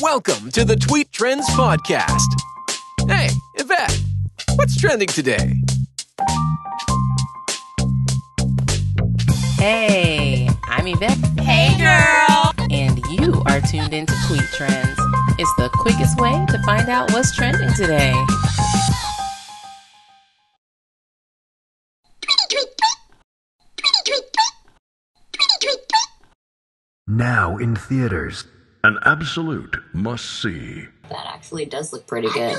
Welcome to the Tweet Trends Podcast. Hey, Yvette, what's trending today? Hey, I'm Yvette. Hey, girl. And you are tuned into Tweet Trends. It's the quickest way to find out what's trending today. Tweety tweet tweet! Tweety-tweet-tweet! Tweety-tweet-tweet! Now in theaters. An absolute must see. That actually does look pretty good.